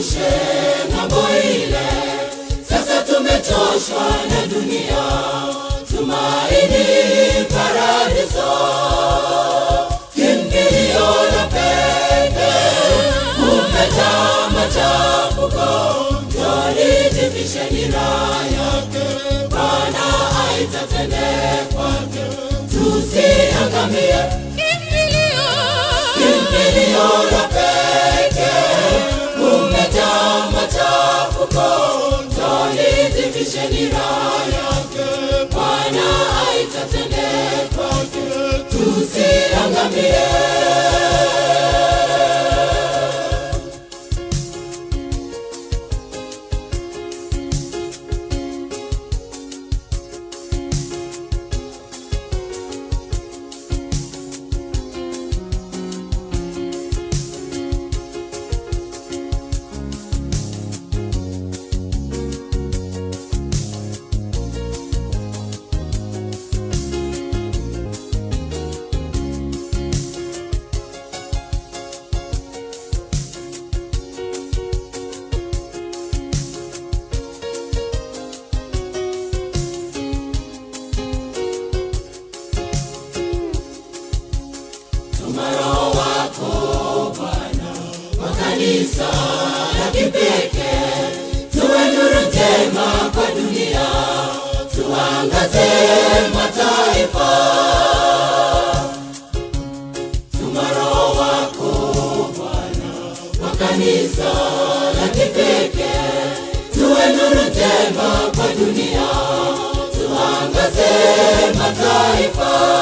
tuvushe ng'ambo ile. Sasa tumechoshwa na dunia, tumaini paradiso, kimbilio la pekee umejaa machafuko, nira yake, Bwana aitatende kwake, tusiangamie. Kwa kanisa la kipekee, tuwe nuru njema kwa dunia, tuangaze mataifa. Tuma wako Bwana kwa kanisa la kipekee, tuwe nuru njema kwa dunia, tuangaze mataifa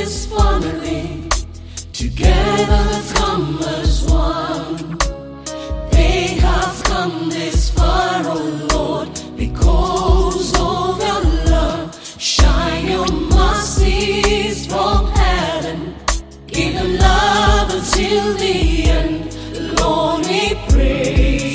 this family. Together come as one. They have come this far, oh Lord, because of your love. Shine your mercies from heaven. Give them love until the end. Lord, we pray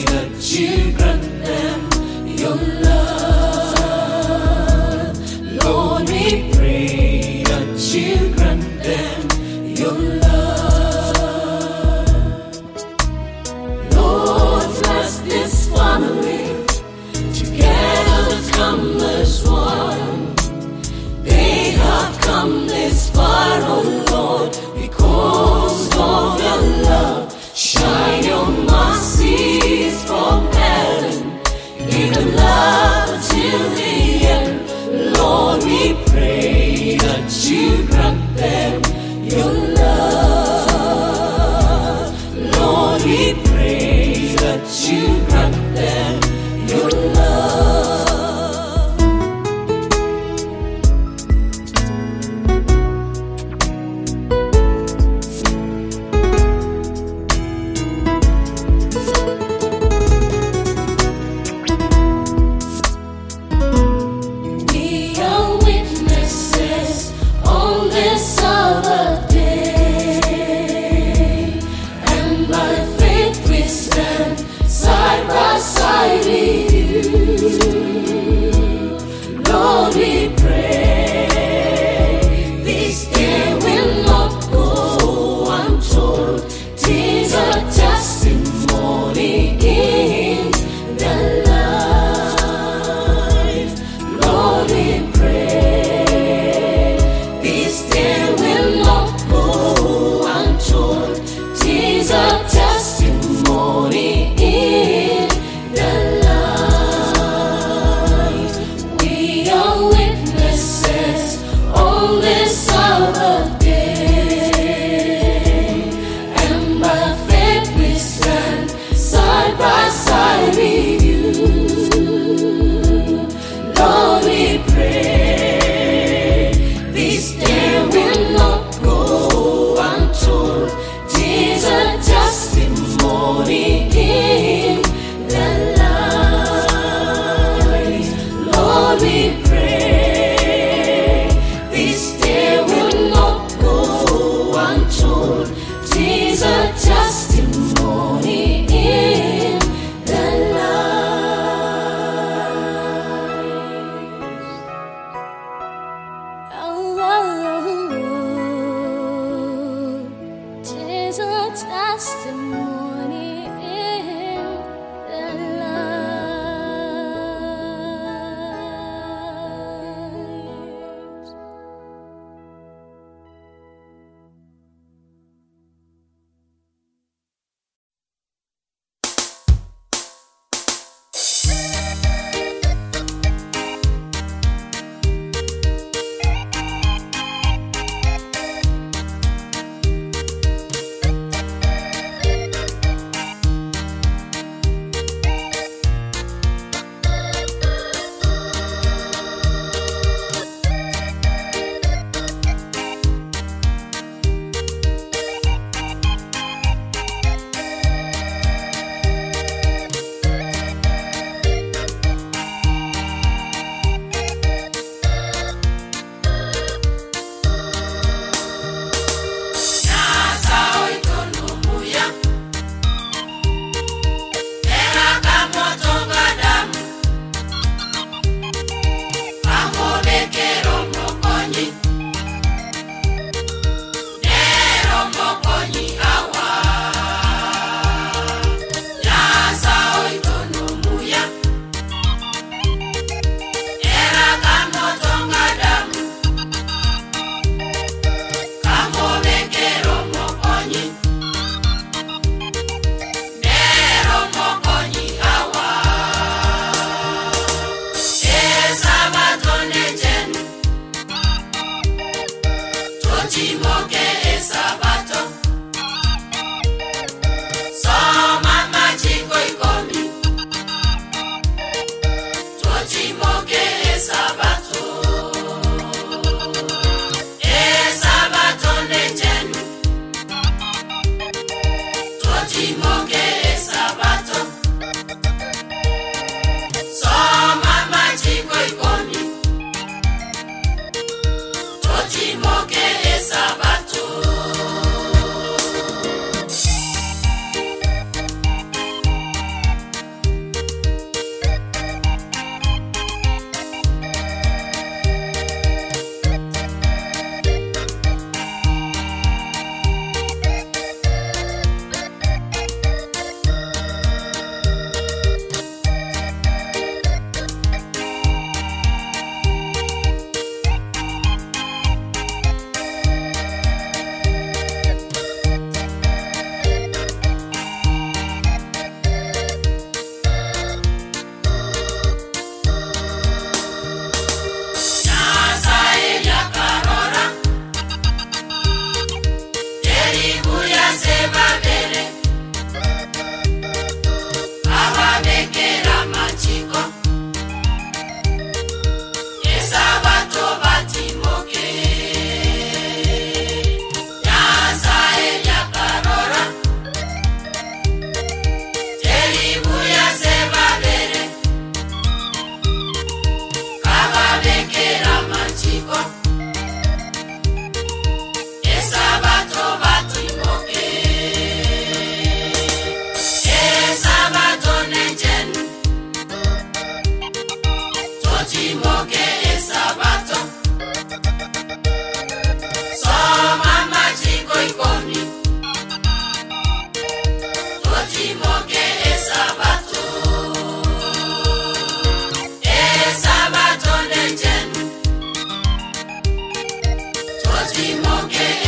Timor-Leste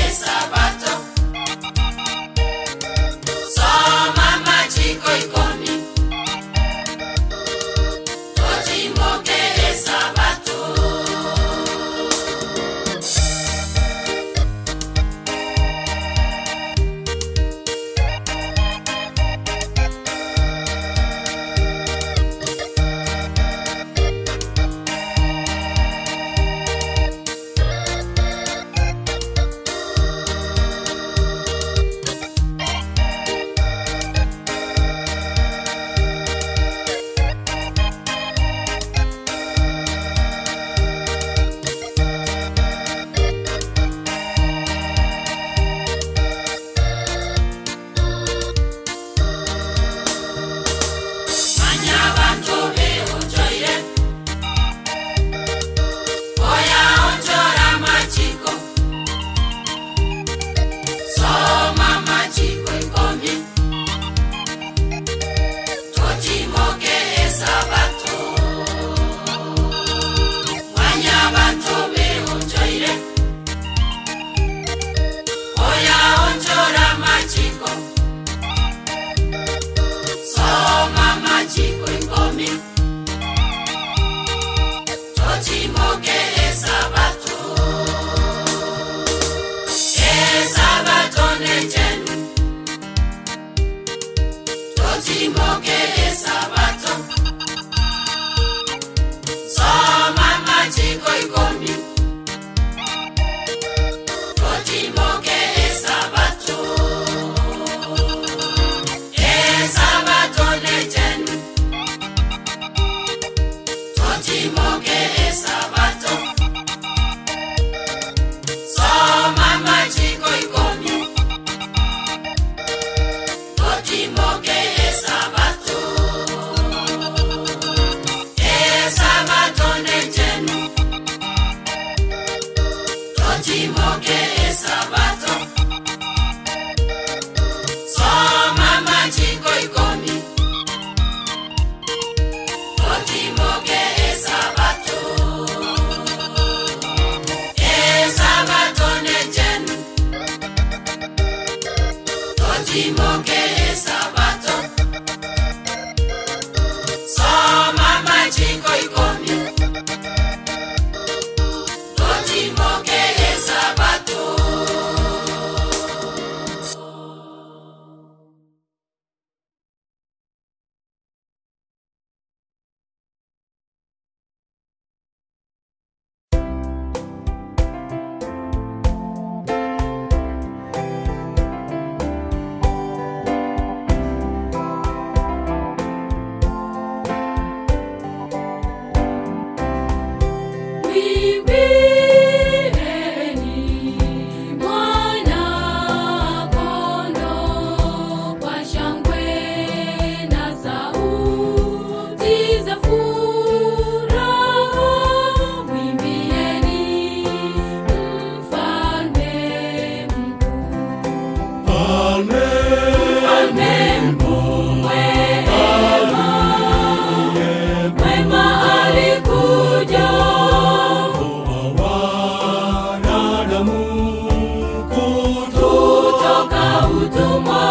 utumo